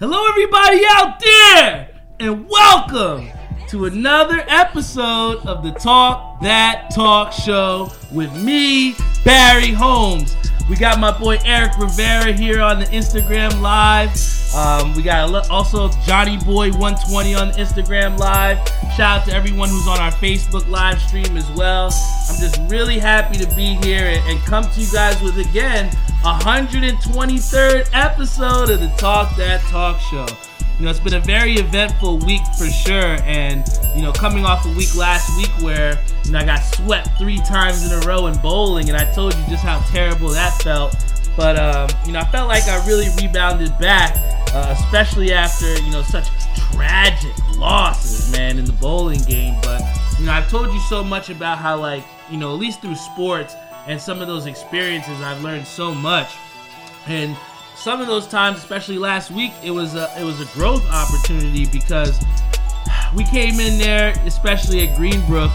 Hello, everybody out there, and welcome to another episode of the Talk That Talk Show with me, Barry Holmes. We got my boy Eric Rivera here on the Instagram Live. Um, we got also Johnny Boy 120 on the Instagram Live. Shout out to everyone who's on our Facebook live stream as well. I'm just really happy to be here and, and come to you guys with again 123rd episode of the Talk That Talk Show. You know, it's been a very eventful week for sure, and you know, coming off a week last week where you know I got swept three times in a row in bowling, and I told you just how terrible that felt. But um, you know, I felt like I really rebounded back, uh, especially after you know such tragic losses, man, in the bowling game. But you know, I've told you so much about how like you know, at least through sports and some of those experiences, I've learned so much, and some of those times, especially last week, it was a it was a growth opportunity because we came in there, especially at Greenbrook,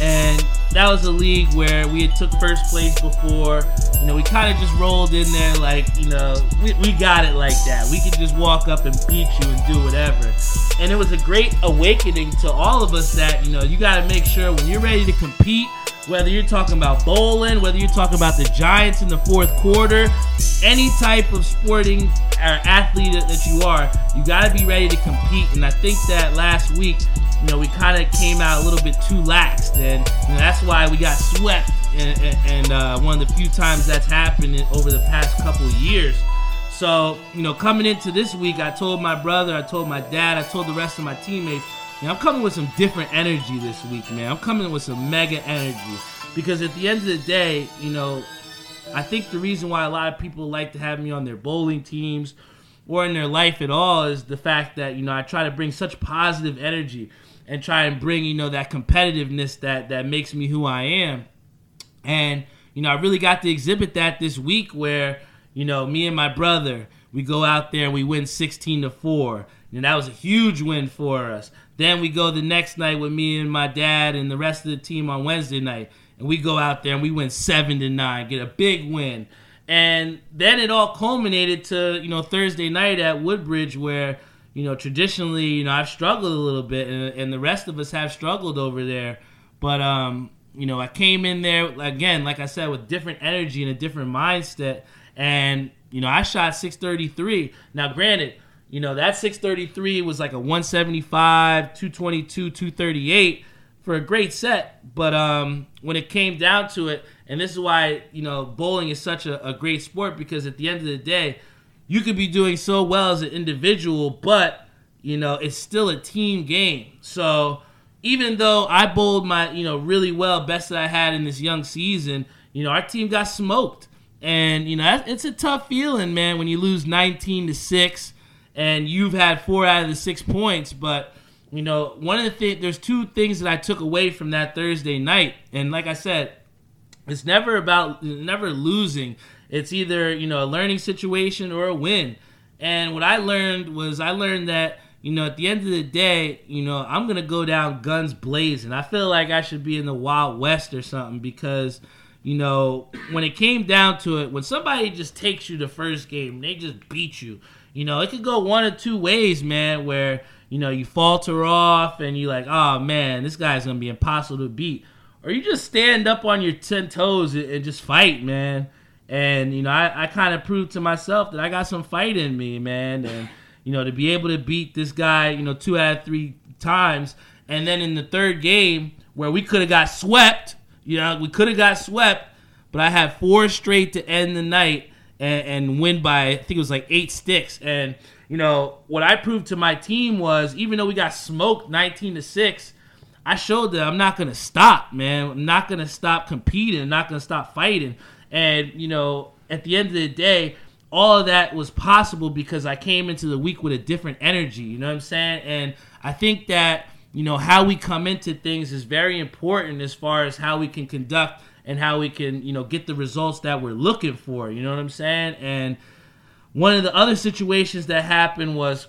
and that was a league where we had took first place before. You know, we kind of just rolled in there like, you know, we, we got it like that. We could just walk up and beat you and do whatever. And it was a great awakening to all of us that, you know, you got to make sure when you're ready to compete, whether you're talking about bowling, whether you're talking about the Giants in the fourth quarter, any type of sporting or athlete that, you are, you got to be ready to compete. And I think that last week, you know, we kind of came out a little bit too lax, and you know, that's why we got swept. And, and, and uh, one of the few times that's happened over the past couple of years. So, you know, coming into this week, I told my brother, I told my dad, I told the rest of my teammates, I'm coming with some different energy this week, man. I'm coming with some mega energy because at the end of the day, you know, I think the reason why a lot of people like to have me on their bowling teams or in their life at all is the fact that, you know, I try to bring such positive energy and try and bring, you know, that competitiveness that that makes me who I am. And, you know, I really got to exhibit that this week where, you know, me and my brother, we go out there and we win 16 to 4. And that was a huge win for us. Then we go the next night with me and my dad and the rest of the team on Wednesday night. And we go out there and we win 7 to 9, get a big win. And then it all culminated to, you know, Thursday night at Woodbridge where, you know, traditionally, you know, I've struggled a little bit and, and the rest of us have struggled over there. But um, you know, I came in there again, like I said, with different energy and a different mindset. And, you know, I shot 633. Now, granted, you know, that 633 was like a 175, 222, 238 for a great set. But um, when it came down to it, and this is why, you know, bowling is such a, a great sport because at the end of the day, you could be doing so well as an individual, but, you know, it's still a team game. So, even though I bowled my, you know, really well, best that I had in this young season, you know, our team got smoked. And, you know, it's a tough feeling, man, when you lose 19 to 6 and you've had four out of the six points. But, you know, one of the things, there's two things that I took away from that Thursday night. And like I said, it's never about, never losing. It's either, you know, a learning situation or a win. And what I learned was I learned that, you know, at the end of the day, you know, I'm gonna go down guns blazing. I feel like I should be in the Wild West or something because, you know, when it came down to it, when somebody just takes you the first game, they just beat you. You know, it could go one or two ways, man. Where you know you falter off and you're like, oh man, this guy's gonna be impossible to beat, or you just stand up on your ten toes and just fight, man. And you know, I, I kind of proved to myself that I got some fight in me, man. And you know, to be able to beat this guy, you know, two out of three times, and then in the third game where we could have got swept, you know, we could have got swept, but I had four straight to end the night and, and win by I think it was like eight sticks. And you know, what I proved to my team was even though we got smoked 19 to six. I showed that I'm not gonna stop, man. I'm not gonna stop competing. I'm not gonna stop fighting. And you know, at the end of the day, all of that was possible because I came into the week with a different energy. You know what I'm saying? And I think that you know how we come into things is very important as far as how we can conduct and how we can you know get the results that we're looking for. You know what I'm saying? And one of the other situations that happened was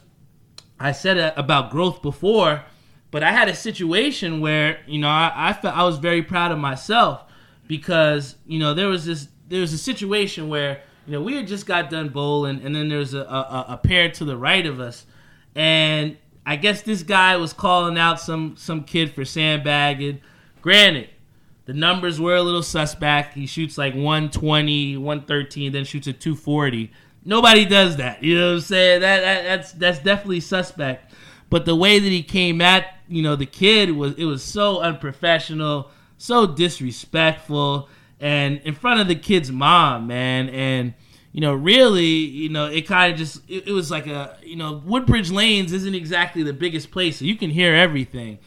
I said about growth before, but I had a situation where you know I, I felt I was very proud of myself because you know there was this there was a situation where you know, we had just got done bowling, and then there's a, a, a pair to the right of us, and I guess this guy was calling out some some kid for sandbagging. Granted, the numbers were a little suspect. He shoots like 120, 113, then shoots a 240. Nobody does that. You know what I'm saying? That, that that's that's definitely suspect. But the way that he came at, you know, the kid was it was so unprofessional, so disrespectful, and in front of the kid's mom, man. And you know, really, you know, it kind of just it, it, was like a you know, Woodbridge Lanes isn't exactly the biggest place, so you can hear everything.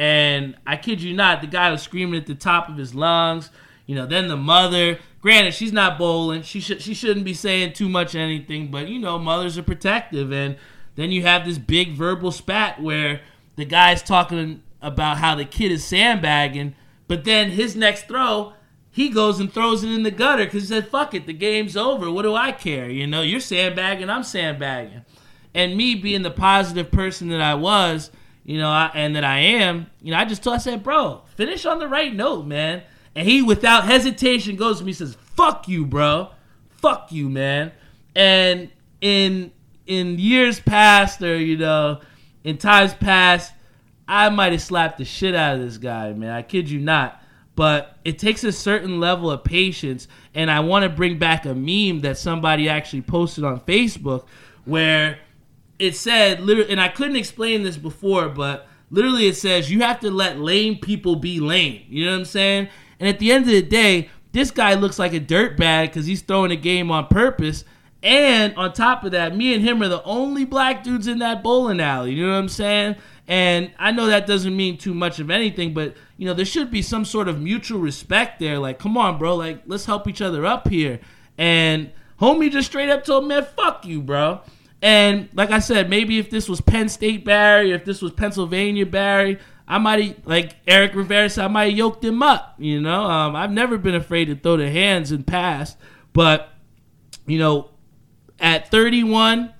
And I kid you not, the guy was screaming at the top of his lungs. You know, then the mother. Granted, she's not bowling. She should she shouldn't be saying too much anything, but you know, mothers are protective and then you have this big verbal spat where the guy's talking about how the kid is sandbagging, but then his next throw, he goes and throws it in the gutter because he said, fuck it, the game's over. What do I care? You know, you're sandbagging, I'm sandbagging. And me being the positive person that I was, you know, I, and that I am, you know, I just told, I said, bro, finish on the right note, man. And he, without hesitation, goes to me, says, fuck you, bro. Fuck you, man. And in in years past or you know in times past i might have slapped the shit out of this guy man i kid you not but it takes a certain level of patience and i want to bring back a meme that somebody actually posted on facebook where it said literally and i couldn't explain this before but literally it says you have to let lame people be lame you know what i'm saying and at the end of the day this guy looks like a dirtbag because he's throwing a game on purpose and on top of that, me and him are the only black dudes in that bowling alley. You know what I'm saying? And I know that doesn't mean too much of anything, but you know, there should be some sort of mutual respect there. Like, come on, bro, like let's help each other up here. And homie just straight up told me, fuck you, bro. And like I said, maybe if this was Penn State Barry, if this was Pennsylvania Barry, I might have, like Eric Rivera said, I might have yoked him up. You know, um, I've never been afraid to throw the hands and pass, but you know, at 31,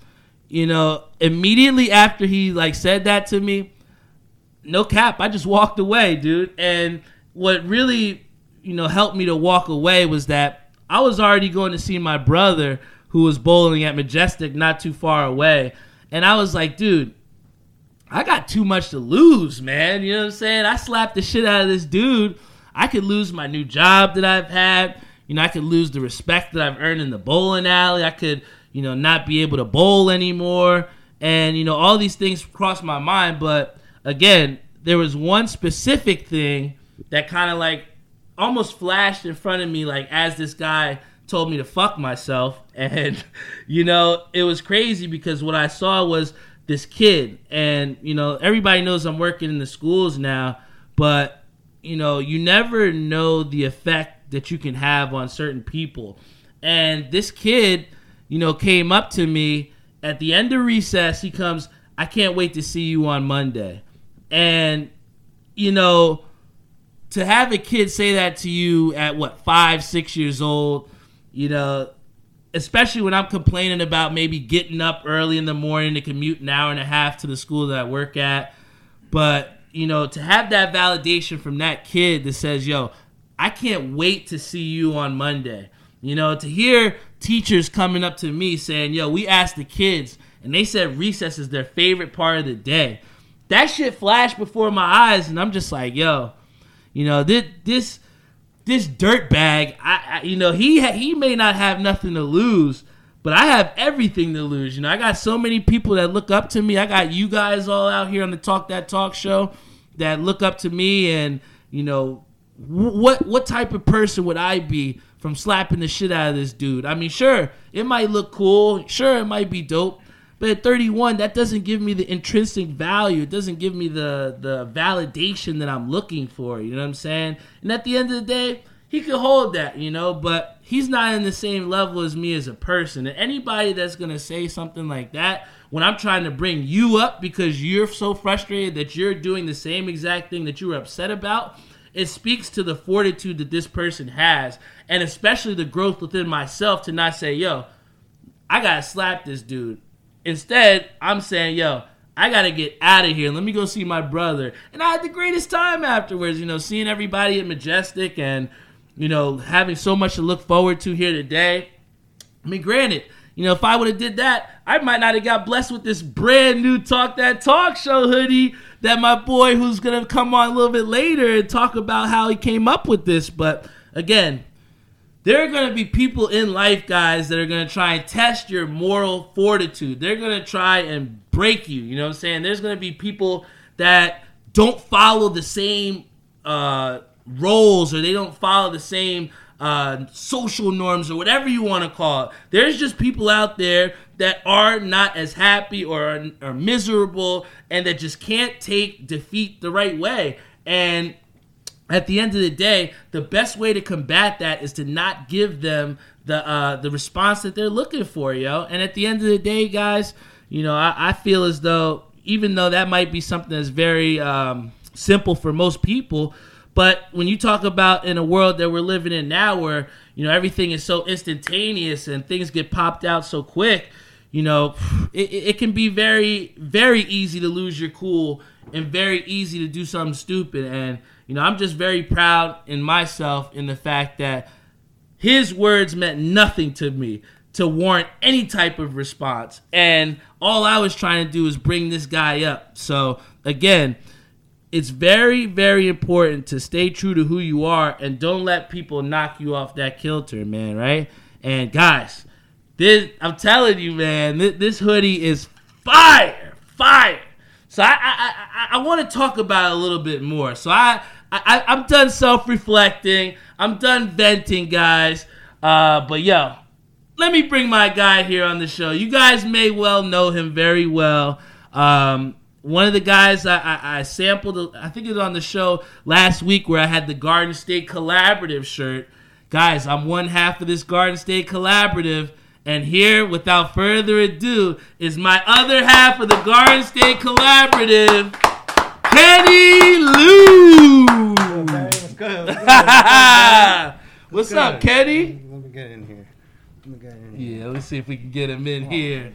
you know, immediately after he like said that to me, no cap, I just walked away, dude. And what really, you know, helped me to walk away was that I was already going to see my brother who was bowling at Majestic not too far away. And I was like, dude, I got too much to lose, man. You know what I'm saying? I slapped the shit out of this dude. I could lose my new job that I've had. You know, I could lose the respect that I've earned in the bowling alley. I could you know, not be able to bowl anymore. And, you know, all these things crossed my mind. But again, there was one specific thing that kind of like almost flashed in front of me, like as this guy told me to fuck myself. And, you know, it was crazy because what I saw was this kid. And, you know, everybody knows I'm working in the schools now, but, you know, you never know the effect that you can have on certain people. And this kid you know, came up to me at the end of recess. He comes, I can't wait to see you on Monday. And, you know, to have a kid say that to you at what, five, six years old, you know, especially when I'm complaining about maybe getting up early in the morning to commute an hour and a half to the school that I work at. But, you know, to have that validation from that kid that says, yo, I can't wait to see you on Monday. You know, to hear teachers coming up to me saying, "Yo, we asked the kids, and they said recess is their favorite part of the day." That shit flashed before my eyes, and I'm just like, "Yo, you know this this this dirtbag. I, I you know he ha- he may not have nothing to lose." But I have everything to lose. You know, I got so many people that look up to me. I got you guys all out here on the Talk That Talk show that look up to me and, you know, what what type of person would I be from slapping the shit out of this dude. I mean, sure, it might look cool, sure, it might be dope, but at 31, that doesn't give me the intrinsic value. It doesn't give me the the validation that I'm looking for. You know what I'm saying? And at the end of the day, he could hold that, you know, but he's not in the same level as me as a person. And anybody that's gonna say something like that when I'm trying to bring you up because you're so frustrated that you're doing the same exact thing that you were upset about it speaks to the fortitude that this person has, and especially the growth within myself to not say, yo, I gotta slap this dude. Instead, I'm saying, yo, I gotta get out of here. Let me go see my brother. And I had the greatest time afterwards, you know, seeing everybody at Majestic and, you know, having so much to look forward to here today. I mean, granted, you know, if I would have did that, I might not have got blessed with this brand new Talk That Talk Show hoodie that my boy, who's gonna come on a little bit later and talk about how he came up with this. But again, there are gonna be people in life, guys, that are gonna try and test your moral fortitude. They're gonna try and break you. You know what I'm saying? There's gonna be people that don't follow the same uh, roles or they don't follow the same uh, social norms or whatever you want to call it. There's just people out there that are not as happy or are miserable and that just can't take defeat the right way. And at the end of the day, the best way to combat that is to not give them the uh, the response that they're looking for, yo. And at the end of the day, guys, you know, I, I feel as though even though that might be something that's very um, simple for most people, but when you talk about in a world that we're living in now, where you know everything is so instantaneous and things get popped out so quick, you know, it, it can be very, very easy to lose your cool and very easy to do something stupid. And you know, I'm just very proud in myself in the fact that his words meant nothing to me to warrant any type of response. And all I was trying to do is bring this guy up. So again, it's very, very important to stay true to who you are and don't let people knock you off that kilter, man, right? And guys, this I'm telling you, man, this, this hoodie is fire, fire. So I I, I, I want to talk about a little bit more. So I, I I'm done self-reflecting. I'm done venting, guys. Uh, but yo, let me bring my guy here on the show. You guys may well know him very well. Um, one of the guys I, I, I, sampled, I think it was on the show last week where I had the Garden State Collaborative shirt. Guys, I'm one half of this Garden State Collaborative. And here, without further ado, is my other half of the Garden State Collaborative, Kenny Lu. What's good? What's, up, Kenny? Let me get in here. Let me get in here. Yeah, let's see if we can get him in here.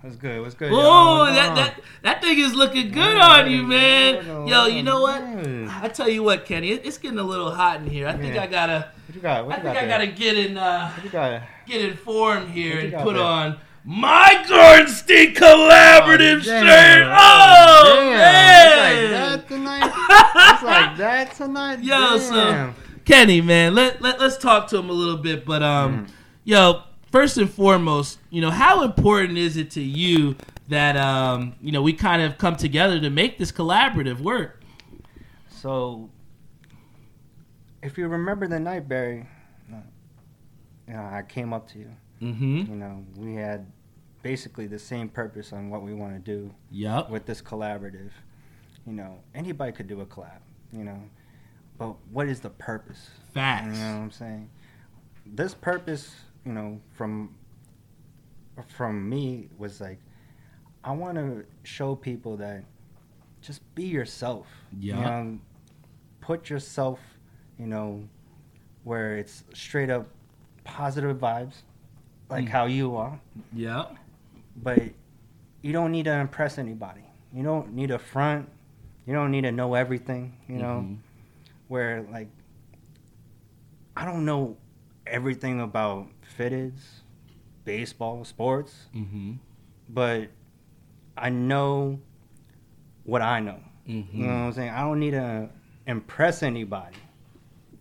What's good? What's good? Oh, that, that that thing is looking good on you, man. Yo, you know what? I tell you what, Kenny, it's getting a little hot in here. I think I gotta. What you got? What I you think got I gotta get in. Uh, what you got? Get in form here and put there? on my Garden State Collaborative Oh, shirt. Oh Damn. man! It's like that tonight. it's like that tonight. Yo, so Kenny, man, let, let let's talk to him a little bit. But um, yo, first and foremost, you know, how important is it to you that um, you know, we kind of come together to make this collaborative work? So, if you remember the night, Barry, you know, I came up to you. Mm-hmm. You know, we had basically the same purpose on what we want to do Yup. with this collaborative. You know, anybody could do a collab. You know, but what is the purpose? Facts. You know what I'm saying? This purpose, you know, from from me was like, I want to show people that just be yourself. Yeah. You know, put yourself, you know, where it's straight up positive vibes, like Mm. how you are. Yeah. But you don't need to impress anybody. You don't need a front. You don't need to know everything. You know Mhm. where like I don't know everything about fitteds, baseball, sports, Mm-hmm. but I know what I know. Mm-hmm. You know what I'm saying? I don't need to impress anybody,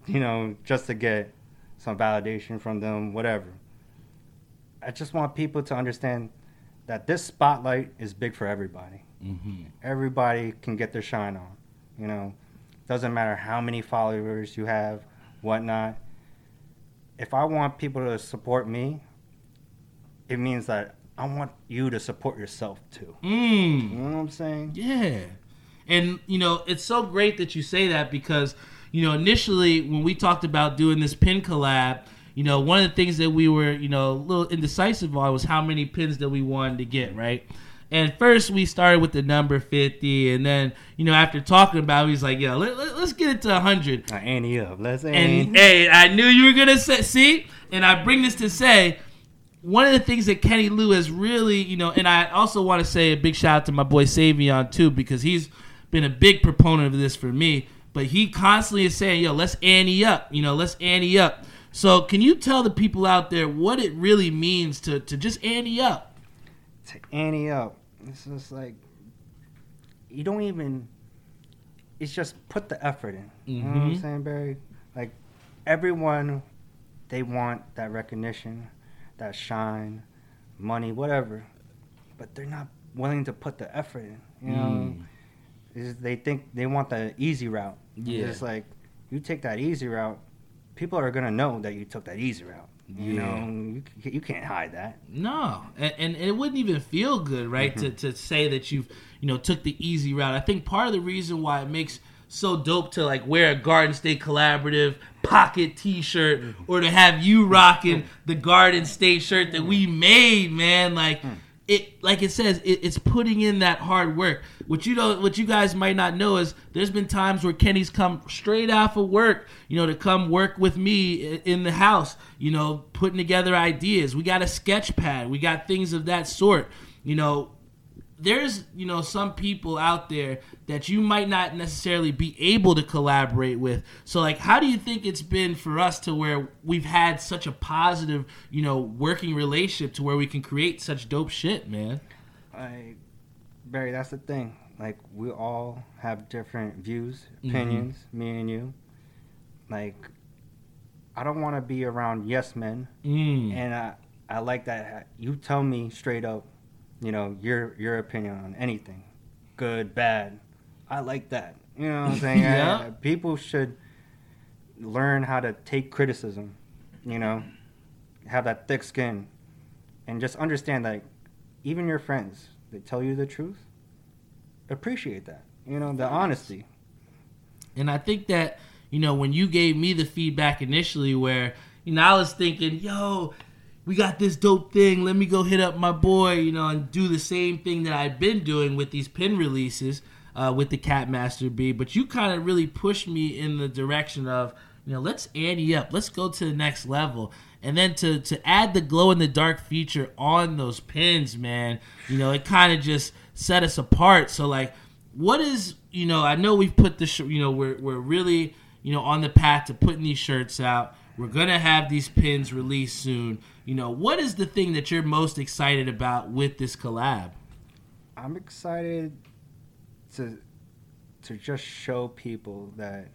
you know, just to get some validation from them, whatever. I just want people to understand that this spotlight is big for everybody. Mm-hmm. Everybody can get their shine on, you know. Doesn't matter how many followers you have, whatnot. If I want people to support me, it means that I want you to support yourself too. Mm. You know what I'm saying? Yeah. And, you know, it's so great that you say that because, you know, initially when we talked about doing this pin collab, you know, one of the things that we were, you know, a little indecisive on was how many pins that we wanted to get, right? And first we started with the number 50, and then, you know, after talking about it, he's like, yo, let, let, us get it to 100. Now, Annie up. Let's And hey, I knew you were gonna say, see, and I bring this to say, one of the things that Kenny Lu has really, you know, and I also want to say a big shout out to my boy Savion too, because he's been a big proponent of this for me. But he constantly is saying, "Yo, let's ante up. You know, let's ante up." So, can you tell the people out there what it really means to to just ante up? To ante up, it's just like you don't even. It's just put the effort in. You know what I'm Mhm. saying, Barry? Like everyone, they want that recognition, that shine, money, whatever, but they're not willing to put the effort in. You know, Mm. They think they want the easy route. Yeah. It's like you take that easy route, people are gonna know that you took that easy route. You Yeah. know, you, you can't hide that. No, and, and it wouldn't even feel good, right? Mm-hmm. To, to say that you've you know took the easy route. I think part of the reason why it makes so dope to like wear a Garden State Collaborative pocket T-shirt mm. or to have you rocking mm. the Garden State shirt that mm. we made, man. Like it, like it says, it, it's putting in that hard work. What you know, what you guys might not know is there's been times where Kenny's come straight off of work, you know, to come work with me in the house, you know, putting together ideas. We got a sketch pad, we got things of that sort, you know there's you know some people out there that you might not necessarily be able to collaborate with so like how do you think it's been for us to where we've had such a positive you know working relationship to where we can create such dope shit man Like Barry, that's the thing. Like we all have different views, Mhm. opinions, me and you. Like I don't want to be around yes men, mm. and I I like that you tell me straight up, you know, your your opinion on anything, good, bad. I like that. You know what I'm saying? Yeah. Uh, People should learn how to take criticism, you know, have that thick skin, and just understand that even your friends that tell you the truth, appreciate that. You know, the honesty. And I think that, you know, when you gave me the feedback initially where, you know, I was thinking, yo, we got this dope thing. Let me go hit up my boy, you know, and do the same thing that I've been doing with these pin releases uh, with the Cat Master B. But you kind of really pushed me in the direction of, you know, let's ante up. Let's go to the next level. And then to, to add the glow in the dark feature on those pins, man, you know, it kind of just set us apart. So, like, what is you know i know we've put the sh- you know we're, we're really you know on the path to putting these shirts out we're gonna have these pins released soon you know what is the thing that you're most excited about with this collab I'm excited to to just show people that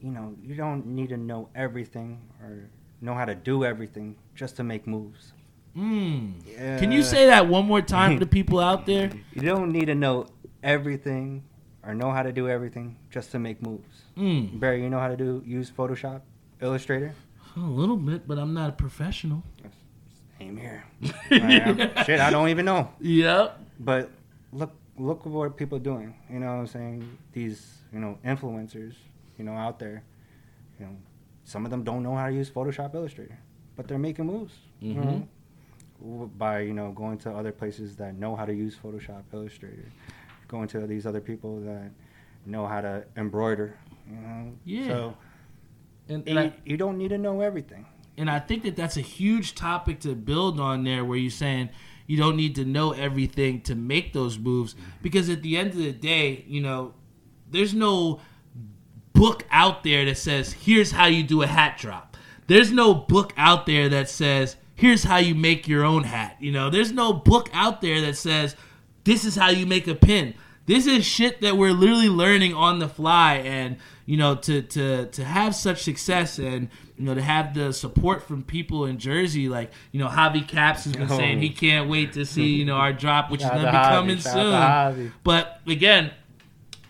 you know you don't need to know everything or know how to do everything just to make moves. mm. Yeah. can you say that one more time for the people out there You don't need to know everything or know how to do everything just to make moves. mm. Barry, you know how to do use Photoshop, Illustrator? a little bit but i'm not a professional Same here. I shit, I don't even know. yep But look, look at what people are doing. You know what I'm saying? These, you know, influencers, you know, out there. You know, some of them don't know how to use Photoshop Illustrator, but they're making moves. You Mhm. know, by you know going to other places that know how to use Photoshop Illustrator, going to these other people that know how to embroider. You know, Yeah. So and, you, and I, you don't need to know everything. and I think that that's a huge topic to build on there, where you're saying you don't need to know everything to make those moves, mm-hmm. because at the end of the day, you know, there's no book out there that says here's how you do a hat drop. There's no book out there that says here's how you make your own hat. You know, there's no book out there that says this is how you make a pin. This is shit that we're literally learning on the fly, and you know, to to to have such success and you know to have the support from people in Jersey, like you know, Javi Caps has been Oh. saying he can't wait to see you know our drop, which is Shout out gonna be coming soon. But again,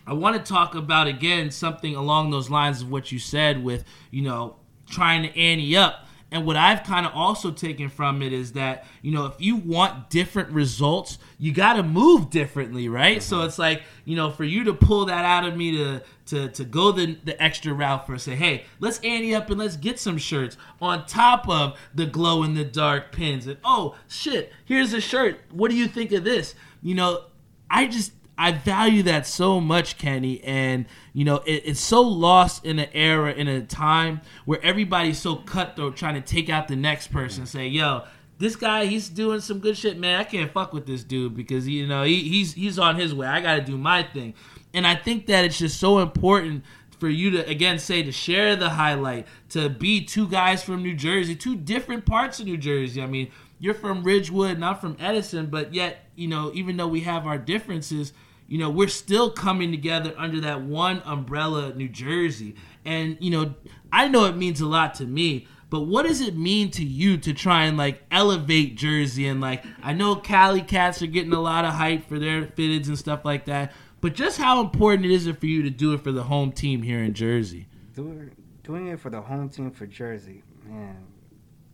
I want to talk about again something along those lines of what you said with you know trying to ante up. And what I've kind of also taken from it is that you know if you want different results, you got to move differently, right? So mm-hmm. it's like you know for you to pull that out of me to to to go the the extra route for say, hey, let's ante up and let's get some shirts on top of the glow in the dark pins. And oh shit, here's a shirt. What do you think of this? You know, I just I value that so much, Kenny, and you know it, it's so lost in an era in a time where everybody's so cutthroat trying to take out the next person. Say, yo, this guy he's doing some good shit, man. I can't fuck with this dude because you know he, he's he's on his way. I got to do my thing, and I think that it's just so important for you to again say to share the highlight, to be two guys from New Jersey, two different parts of New Jersey. I mean, you're from Ridgewood, not from Edison, but yet, you know, even though we have our differences, you know, we're still coming together under that one umbrella, New Jersey. And, you know, I know it means a lot to me, but what does it mean to you to try and like elevate Jersey? And like, I know Cali Cats are getting a lot of hype for their fitteds and stuff like that, but just how important it is for you to do it for the home team here in Jersey? Doing doing it for the home team for Jersey, man.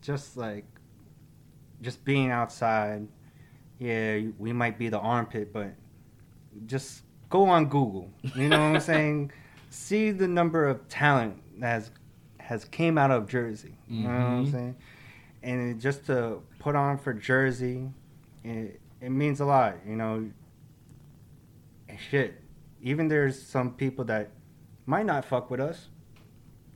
Just like just being outside. Yeah, we might be the armpit, but just go on Google. You know what I'm saying? See the number of talent that has has came out of Jersey. You know what I'm Mhm. saying? And just to put on for Jersey, it, it means a lot. You know, shit. Even there's some people that might not fuck with us.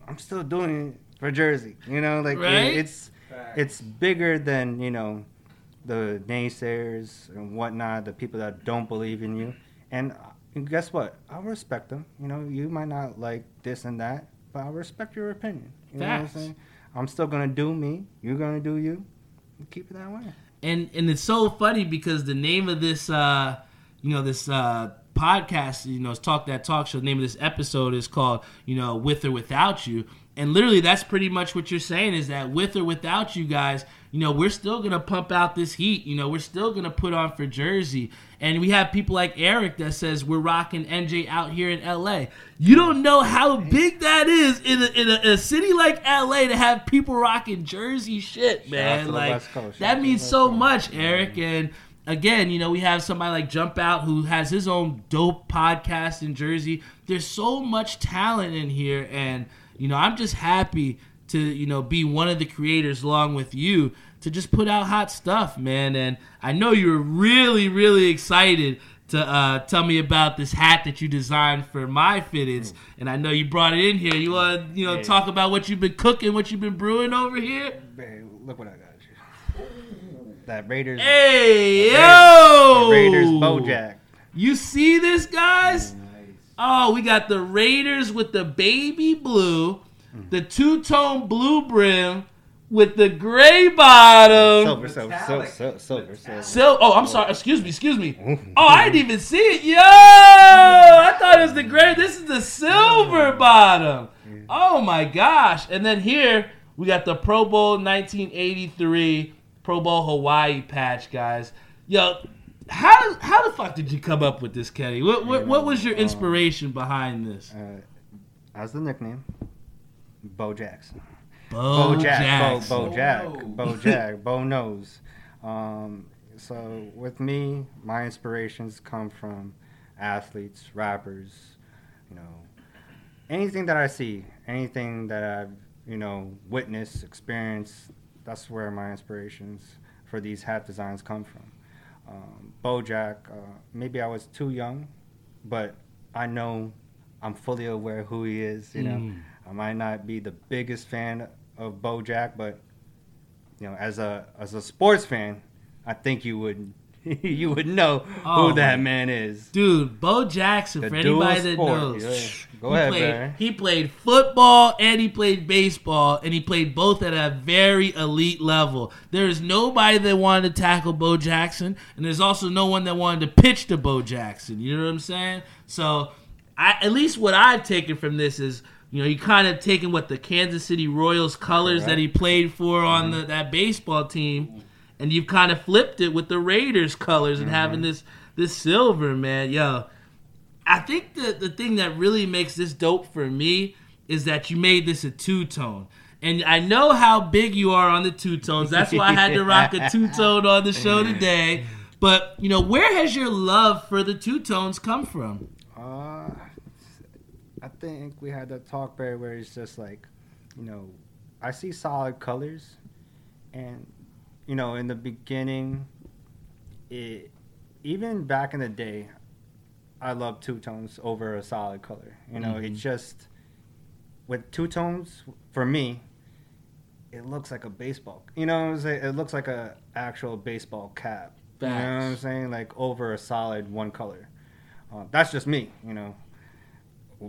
I'm still doing it for Jersey. You know, like it- Right? it's it's bigger than you know the naysayers and whatnot, the people that don't believe in you. And uh, guess what? I respect them. You know, you might not like this and that, but I respect your opinion. You know what I'm saying? I'm still gonna do me. You're gonna do you. Keep it that way. and and it's so funny because the name of this uh you know this uh podcast you know it's talk that talk show the name of this episode is called you know with or without you and literally that's pretty much what you're saying is that with or without you guys you know we're still gonna pump out this heat you know we're still gonna put on for jersey and we have people like eric that says we're rocking nj out here in la you don't know how big that is in a, in a, a city like la to have people rocking jersey shit man like West Coast. Shout out that means so much, Eric. And again, you know, we have somebody like Jump Out who has his own dope podcast in Jersey. There's so much talent in here, and you know, I'm just happy to you know be one of the creators along with you to just put out hot stuff, man. And I know you were really, really excited. To uh, tell me about this hat that you designed for MyFitteds, mm. and I know you brought it in here. You want to, you know, Yeah. talk about what you've been cooking, what you've been brewing over here? Babe, look what I got you. That Raiders. Hey, the yo! Raiders Bojack. You see this, guys? Mm. Oh, we got the Raiders with the baby blue, mm. the two tone blue brim with the gray bottom. Silver, silver, silver, silver, silver, silver. Sil- oh, I'm sorry. Excuse me. Excuse me. Oh, I didn't even see it. Yo, I thought it was the gray. This is the silver bottom. Oh my gosh! And then here we got the Pro Bowl 1983 Pro Bowl Hawaii patch, guys. Yo, how how the fuck did you come up with this, Kenny? What what, what was your inspiration behind this? Uh, as the nickname, Bo Jackson. Bo, Bo Jack. Bo, Bo Jack, Bo. Bo Jack, Bo knows. Um, so with me, my inspirations come from athletes, rappers, you know, anything that I see, anything that I've, you know, witnessed, experienced. That's where my inspirations for these hat designs come from. Um, Bojack, uh, maybe I was too young, but I know I'm fully aware who he is. You know, Mm. I might not be the biggest fan of Bojack, but you know, as a as a sports fan, I think you would you would know Oh, who that man is. Dude, Bo Jackson, The for anybody that sport, knows. yeah. Go he ahead, played, Barry. He played football and he played baseball, and he played both at a very elite level. There is nobody that wanted to tackle Bo Jackson, and there's also no one that wanted to pitch to Bo Jackson. You know what I'm saying? So, I, at least what I've taken from this is. You know, you kind of taken what the Kansas City Royals colors that he played for on the, that baseball team, and you've kind of flipped it with the Raiders colors and having this this silver, man. Yo, I think the the thing that really makes this dope for me is that you made this a two tone. And I know how big you are on the two tones. That's why I had to rock a two tone on the show today. But you know, where has your love for the two tones come from? Uh, I think we had that talk Barry, where it's just like, you know, I see solid colors, and you know, in the beginning, it even back in the day, I love two tones over a solid color. You know, it Mhm. just with two tones for me, it looks like a baseball. You know I'm saying? It looks like a actual baseball cap. You know what I'm saying? Like over a solid one color. Uh, that's just me, you know.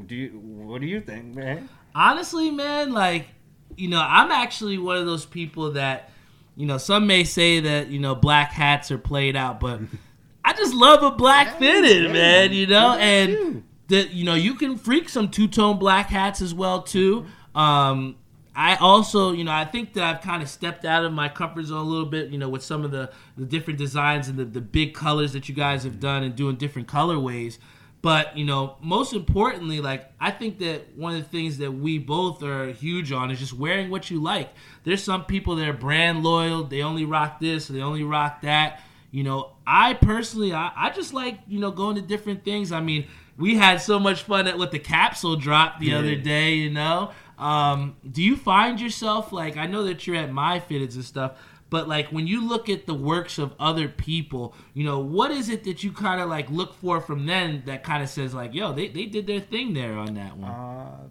Do you what do you think, man? Honestly, man, like you know, I'm actually one of those people that you know some may say that you know black hats are played out, but I just love a black fitted, man. You know, and that you know you can freak some two tone black hats as well too. Um, I also, you know, I think that I've kind of stepped out of my comfort zone a little bit, you know, with some of the, the different designs and the, the big colors that you guys have done and doing different colorways. But, you know, most importantly, like, I think that one of the things that we both are huge on is just wearing what you like. There's some people that are brand loyal, they only rock this, they only rock that. You know, I personally, I, I just like, you know, going to different things. I mean, we had so much fun at what the capsule dropped the yeah. other day, you know. Um, do you find yourself like I know that you're at MyFitteds and stuff, but like when you look at the works of other people, you know, what is it that you kind of like look for from them that kind of says like, yo, they, they did their thing there on that one? Uh,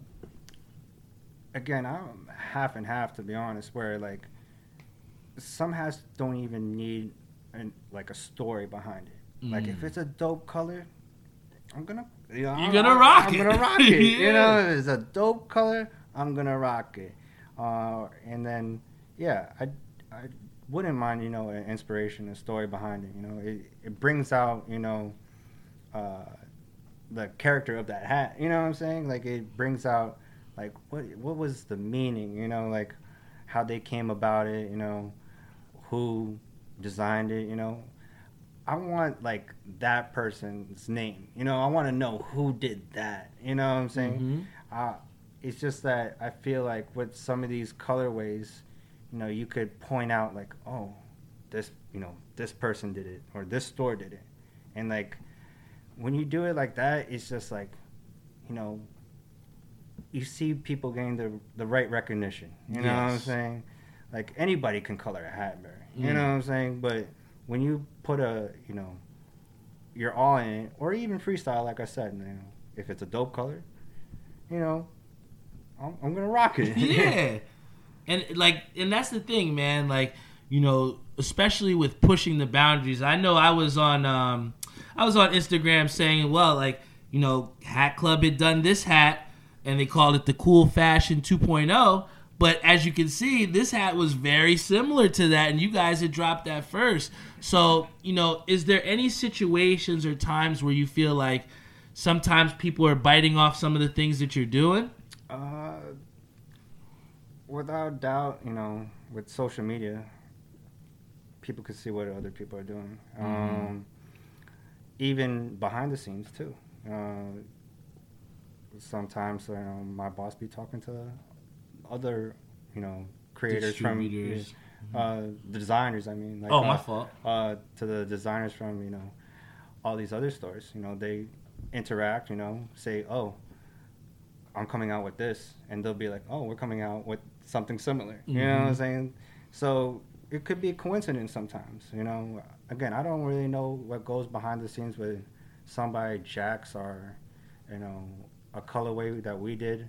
again, I'm half and half to be honest. Where like some hats don't even need an, like a story behind it. Mm. Like if mm. it's a dope color, I'm gonna you know, you're gonna rock I'm it. I'm gonna rock it. yeah. You know, if it's a dope color. I'm gonna rock it. Uh, and then, yeah, I wouldn't mind, you know, an inspiration, a story behind it. You know, it, it brings out, you know, uh, the character of that hat. You know what I'm saying? Like it brings out, like what what was the meaning? You know, like how they came about it. You know, who designed it. You know, I want like that person's name. You know, I want to know who did that. You know what I'm saying? Mm-hmm. Uh, it's just that I feel like with some of these colorways, you know, you could point out like, oh, this, you know, this person did it or this store did it, and like when you do it like that, it's just like, you know, you see people getting the the right recognition. You know yes. what I'm saying? Like anybody can color a hat, Barry. You mm. know what I'm saying? But when you put a, you know, you're all in it, or even freestyle, like I said, you know, if it's a dope color, you know, I'm, I'm gonna rock it. yeah, and like, and that's the thing, man. Like, you know, especially with pushing the boundaries. I know I was on, um, I was on Instagram saying, well, like, you know, Hat Club had done this hat, and they called it the Cool Fashion 2.0. But as you can see, this hat was very similar to that, and you guys had dropped that first. So, you know, is there any situations or times where you feel like sometimes people are biting off some of the things that you're doing? Uh, without doubt, you know, with social media, people can see what other people are doing. Mm-hmm. Um, even behind the scenes too. Uh, sometimes you know, my boss be talking to other, you know, creators from uh, the designers. I mean, like, oh, uh, my fault. Uh, to the designers from you know all these other stores. You know, they interact. You know, say, oh, I'm coming out with this, and they'll be like, oh, we're coming out with something similar. Mm-hmm. You know what I'm mm-hmm. saying? So it could be a coincidence sometimes. You know, again, I don't really know what goes behind the scenes with somebody jacks or you know a colorway that we did.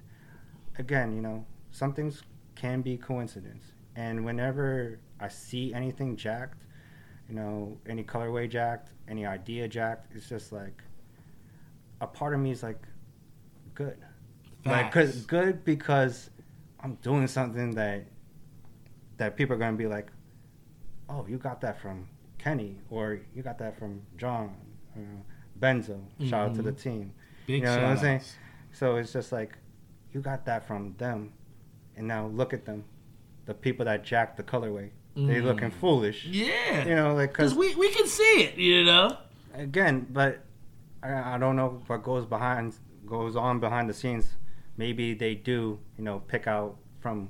Again, you know, some things can be coincidence. And whenever I see anything jacked, you know, any colorway jacked, any idea jacked, it's just like a part of me is like, good. Facts. Like, cause good because I'm doing something that that people are gonna be like, oh, you got that from Kenny, or you got that from John, you know, Benzo. Mm-hmm. Shout out to the mm-hmm. team. Big you know what I'm saying? So it's just like, you got that from them, and now look at them, the people that jacked the colorway. Mm. They looking foolish. Yeah, you know, like because we we can see it. You know. Again, but I, I don't know what goes behind goes on behind the scenes. Maybe they do, you know, pick out from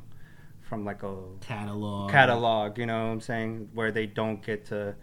from like a catalog catalog. You know what I'm saying? Where they don't get to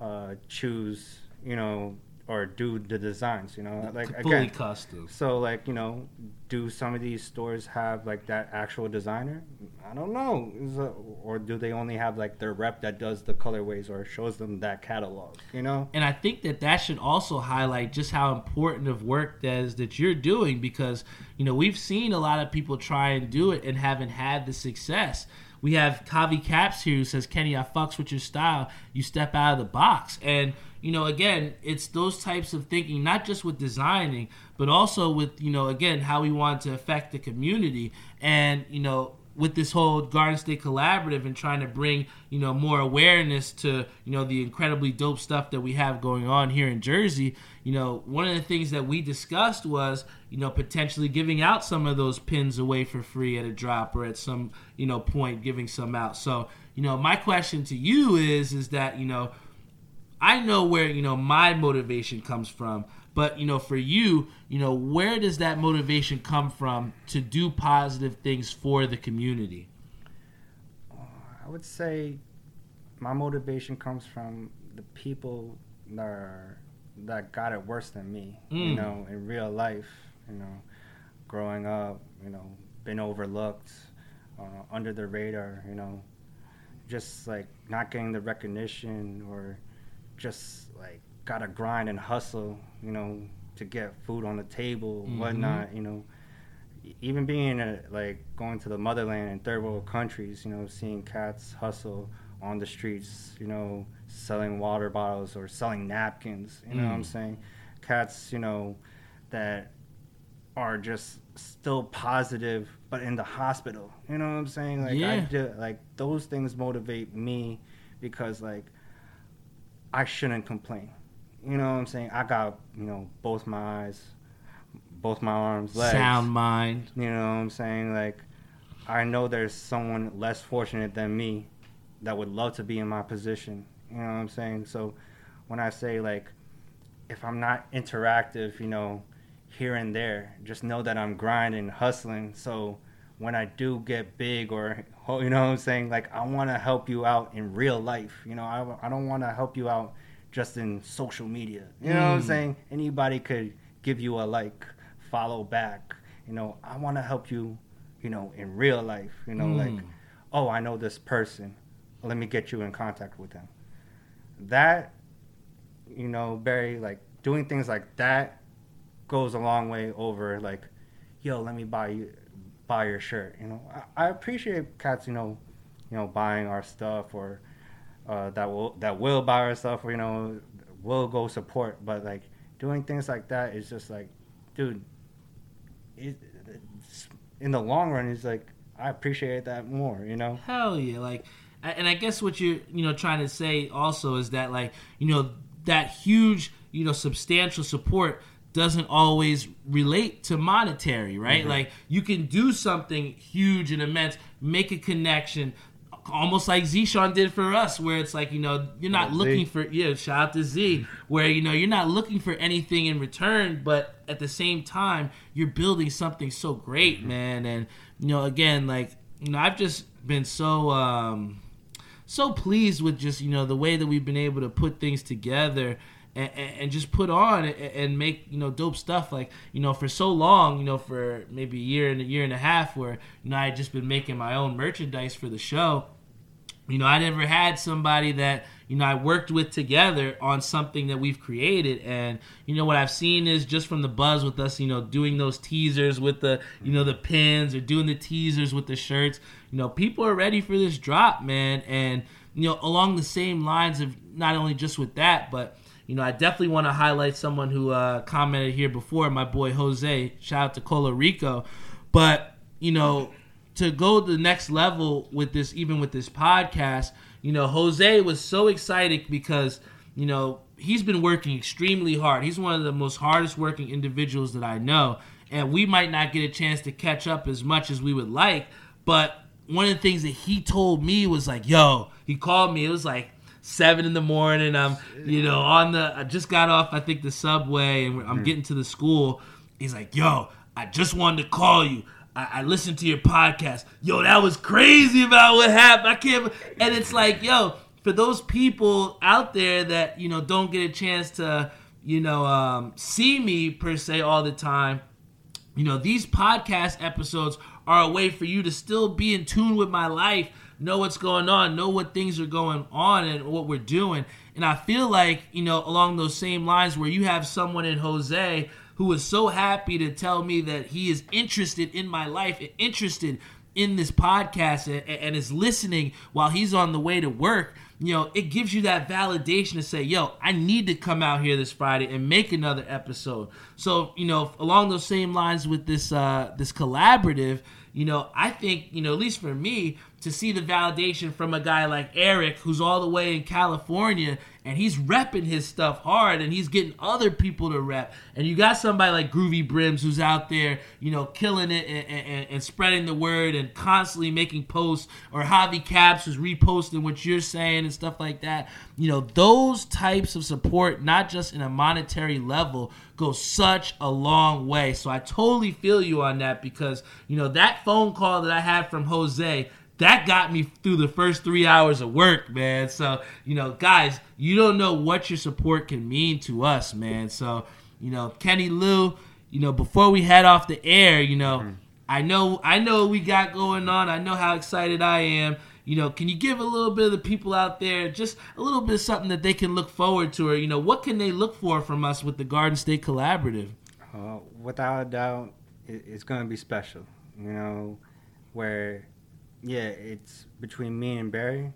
uh, choose, you know, or do the designs, you know, like fully again, custom. So like you know, do some of these stores have like that actual designer? I don't know, a, or do they only have like their rep that does the colorways or shows them that catalog? You know. And I think that that should also highlight just how important of work that is that you're doing because you know we've seen a lot of people try and do it and haven't had the success. We have Kavi Caps here who says, Kenny, I fucks with your style. You step out of the box. And you know, again, it's those types of thinking, not just with designing, but also with, you know, again, how we want to affect the community. And, you know, with this whole Garden State Collaborative and trying to bring, you know, more awareness to, you know, the incredibly dope stuff that we have going on here in Jersey, you know, one of the things that we discussed was, you know, potentially giving out some of those pins away for free at a drop or at some, you know, point giving some out. So, you know, my question to you is is that, you know, I know where, you know, my motivation comes from. But you know, for you, you know, where does that motivation come from to do positive things for the community? I would say my motivation comes from the people that are, that got it worse than me. Mm. You know, in real life. You know, growing up. You know, been overlooked, uh, under the radar. You know, just like not getting the recognition or just like gotta grind and hustle, you know, to get food on the table, mm-hmm. whatnot, you know. Even being a, like going to the motherland in third world countries, you know, seeing cats hustle on the streets, you know, selling water bottles or selling napkins, you know mm. what I'm mm. saying? Cats, you know, that are just still positive but in the hospital. You know what I'm saying? Like yeah. I do, like those things motivate me because like I shouldn't complain. You know what I'm saying? I got, you know, both my eyes, both my arms, legs. Sound mind. You know what I'm saying? Like, I know there's someone less fortunate than me that would love to be in my position. You know what I'm saying? So when I say, like, if I'm not interactive, you know, here and there, just know that I'm grinding, hustling. So when I do get big or, you know what I'm saying? Like, I want to help you out in real life. You know, I, I don't want to help you out just in social media. You know mm. what I'm mm. saying? Anybody could give you a like, follow back. You know, I want to help you, you know, in real life. You know, mm. like, oh, I know this person. Let me get you in contact with them. That, you know, Barry, like doing things like that goes a long way over like, yo, let me buy you buy your shirt. You know, I, I appreciate cats, you know, you know, buying our stuff or uh, that will that will buy our stuff or you know will go support. But like doing things like that is just like, dude, it, in the long run, it's like I appreciate that more. You know? Hell yeah! Like, and I guess what you're you know trying to say also is that like you know that huge you know substantial support doesn't always relate to monetary, right? Mm-hmm. Like you can do something huge and immense, make a connection, almost like Zeshan did for us, where it's like you know you're not looking for yeah. Shout out to Z, where you know you're not looking for anything in return, but at the same time you're building something so great, mm-hmm. man. And you know again, like you know I've just been so um so pleased with just you know the way that we've been able to put things together and, and, just put on and make you know dope stuff like you know for so long you know for maybe a year and a year and a half where you know I had just been making my own merchandise for the show you know I never had somebody that you know I worked with together on something that we've created and you know what I've seen is just from the buzz with us you know doing those teasers with the you know the pins or doing the teasers with the shirts you know people are ready for this drop man and you know along the same lines of not only just with that but you know, I definitely want to highlight someone who uh, commented here before, my boy Jose. Shout out to Cola Rico. But, you know, to go to the next level with this, even with this podcast, you know, Jose was so excited because, you know, he's been working extremely hard. He's one of the most hardest working individuals that I know. And we might not get a chance to catch up as much as we would like. But one of the things that he told me was like, yo, he called me. It was like, seven in the morning. I'm, you know, on the. I just got off. I think the subway, and I'm mm. getting to the school. He's like, "Yo, I just wanted to call you. I, I listened to your podcast. Yo, that was crazy about what happened. I can't." And it's like, yo, for those people out there that you know don't get a chance to, you know, um, see me per se all the time. You know, these podcast episodes are a way for you to still be in tune with my life know what's going on, know what things are going on and what we're doing. And I feel like, you know, along those same lines where you have someone in Jose who was so happy to tell me that he is interested in my life and interested in this podcast and, and is listening while he's on the way to work you know, it gives you that validation to say, yo, I need to come out here this Friday and make another episode. So, you know, along those same lines with this uh this collaborative, you know, I think, you know, at least for me, to see the validation from a guy like Eric, who's all the way in California, and he's repping his stuff hard, and he's getting other people to rep. And you got somebody like Groovy Brims who's out there, you know, killing it and, and, and spreading the word and constantly making posts, or Javi Caps who's reposting what you're saying and stuff like that. You know, those types of support, not just in a monetary level, go such a long way. So I totally feel you on that because, you know, that phone call that I had from Jose that got me through the first three hours of work, man. So, you know, guys, you don't know what your support can mean to us, man. So, you know, Kenny Lu, you know, before we head off the air, you know, mm-hmm. I know I know we got going on. I know how excited I am. You know, can you give a little bit of the people out there just a little bit of something that they can look forward to, or you know, what can they look for from us with the Garden State Collaborative? Uh, without a doubt, it's going to be special. You know, where yeah, it's between me and Barry,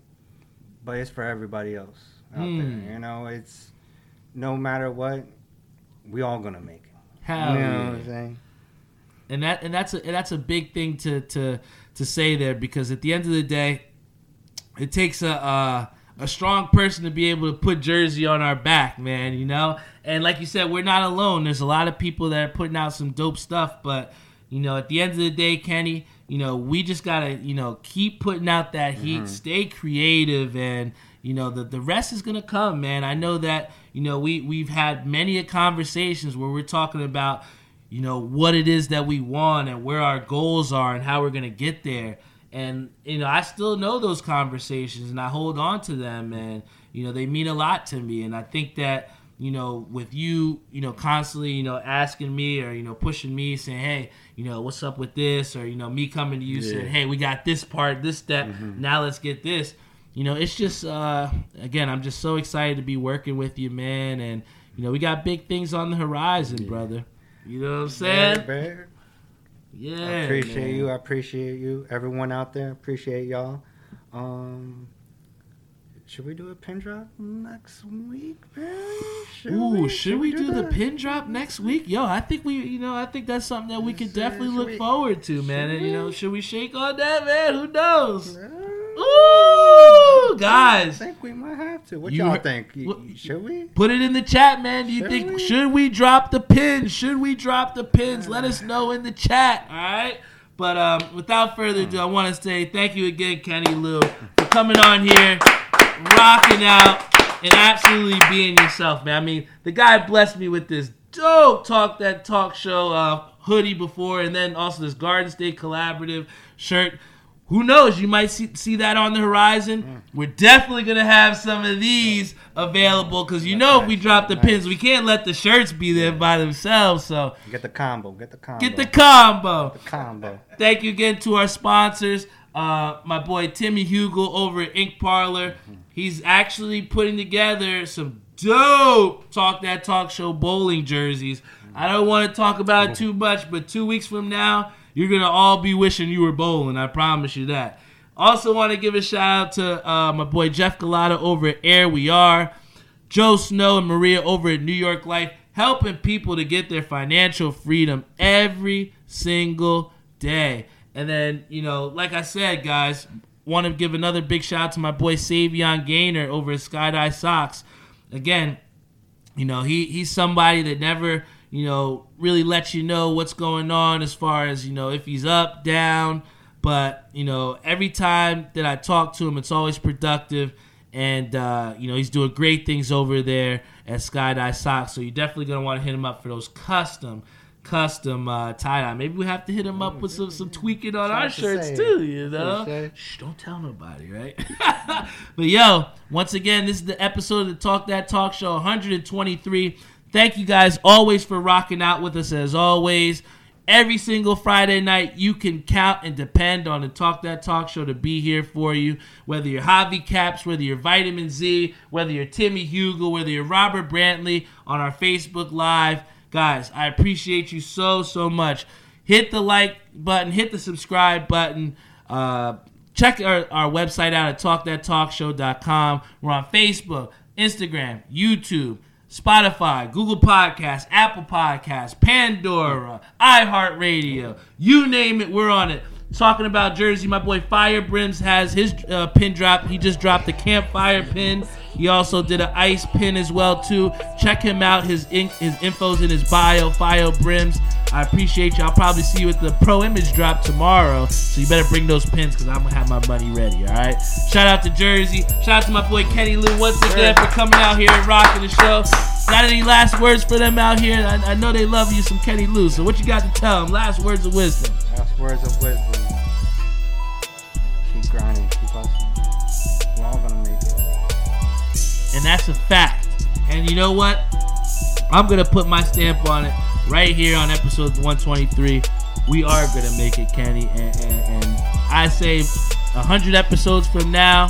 but it's for everybody else out mm. there. Hmm. You know, it's no matter what, we all gonna make it. Hell you know yeah. what I'm saying? And that and that's a and that's a big thing to to to say there because at the end of the day, it takes a. a a strong person to be able to put Jersey on our back, man, you know? And like you said, we're not alone. There's a lot of people that are putting out some dope stuff, but you know, at the end of the day, Kenny, you know, we just gotta, you know, keep putting out that heat, mm-hmm. stay creative, and you know, the the rest is gonna come, man. I know that, you know, we we've had many conversations where we're talking about, you know, what it is that we want and where our goals are and how we're gonna get there. And you know, I still know those conversations and I hold on to them, and you know, they mean a lot to me. And I think that you know, with you, you know, constantly, you know, asking me or, you know, pushing me, saying, hey, you know, what's up with this? Or, you know, me coming to you yeah. saying, hey, we got this part, this step, mm-hmm. now let's get this. You know, it's just, uh, again, I'm just so excited to be working with you, man. And, you know, we got big things on the horizon, yeah. brother. You know what I'm saying? Bear, Yeah. I appreciate man. you. I appreciate you. Everyone out there, appreciate y'all. Um, should we do a pin drop next week, man? Should Ooh, we, should, should we, do, do the pin drop next week? Yo, I think we, you know, I think that's something that we could definitely look we, forward to, man. And you know, should we shake on that, man? Who knows? Ooh, guys! I think we might have to. What you, all think? Should we put it in the chat, man? Do you should think should we drop the pins? Should we drop the pins? Let us know in the chat. All right. But um, without further ado, I want to say thank you again, Kenny Lu, for coming on here rocking out and absolutely being yourself, man. I mean, the guy blessed me with this dope talk that talk show uh, hoodie before, and then also this Garden State collaborative shirt. Who knows? You might see, see that on the horizon. Mm. We're definitely gonna have some of these available because you know if we drop the pins, we can't let the shirts be there by themselves. So get the combo. Get the combo. Get the combo. The combo. Thank you again to our sponsors. Uh, my boy Timmy Hugel over at Ink Parlor. Mm-hmm. He's actually putting together some dope Talk That Talk Show bowling jerseys. I don't want to talk about it too much, but two weeks from now, you're gonna all be wishing you were bowling. I promise you that. Also, want to give a shout out to uh, my boy Jeff Galata over at Air We Are, Joe Snow and Maria over at New York Life, helping people to get their financial freedom every single day. And then, you know, like I said, guys, want to give another big shout out to my boy Savion Gaynor over at Sky Dye Socks. Again, you know, he he's somebody that never, you know, really let you know what's going on as far as, you know, if he's up, down. But, you know, every time that I talk to him, it's always productive. And, uh, you know, he's doing great things over there at Sky Dye Socks. So you're definitely going to want to hit him up for those custom custom uh, tie dye. Maybe we have to hit him up with some, some tweaking on our shirts too. You know, Shh, don't tell nobody, right? but yo, once again, this is the episode of the Talk That Talk Show 123. Thank you guys always for rocking out with us as always. Every single Friday night, you can count and depend on the Talk That Talk Show to be here for you. Whether you're Javi Caps, whether you're Vitamin Z, whether you're Timmy Hugel, whether you're Robert Brantley on our Facebook Live Guys, I appreciate you so, so much. Hit the like button, hit the subscribe button. Uh, check our, our website out at talkthattalkshow.com. We're on Facebook, Instagram, YouTube, Spotify, Google Podcasts, Apple Podcasts, Pandora, iHeartRadio. You name it, we're on it. Talking about Jersey, my boy Fire Brims has his uh, pin drop. He just dropped the campfire pin. He also did an ice pin as well too. Check him out. His ink, his info's in his bio. Fire Brims. I appreciate you. I'll probably see you at the Pro Image drop tomorrow. So you better bring those pins because I'm gonna have my money ready. All right. Shout out to Jersey. Shout out to my boy Kenny Lu once again for coming out here and rocking the show. Got any last words for them out here? I, I know they love you, some Kenny Lu. So what you got to tell them? Last words of wisdom. Last words of wisdom. Keep grinding, and that's a fact. And you know what? I'm gonna put my stamp on it right here on episode 123. We are gonna make it, Kenny, and, and, and I say 100 episodes from now,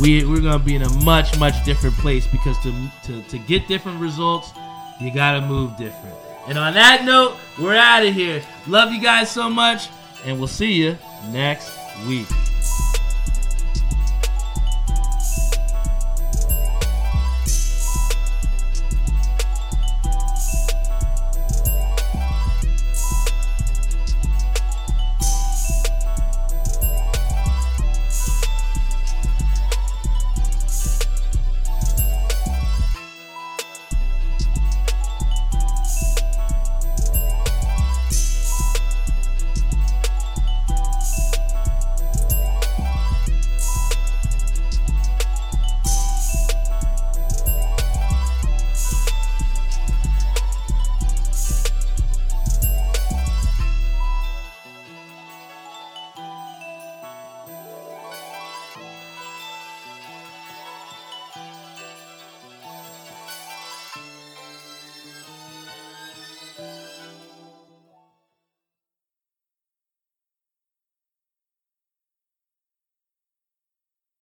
we we're gonna be in a much much different place because to to to get different results, you gotta move different. And on that note, we're out of here. Love you guys so much, and we'll see you next week.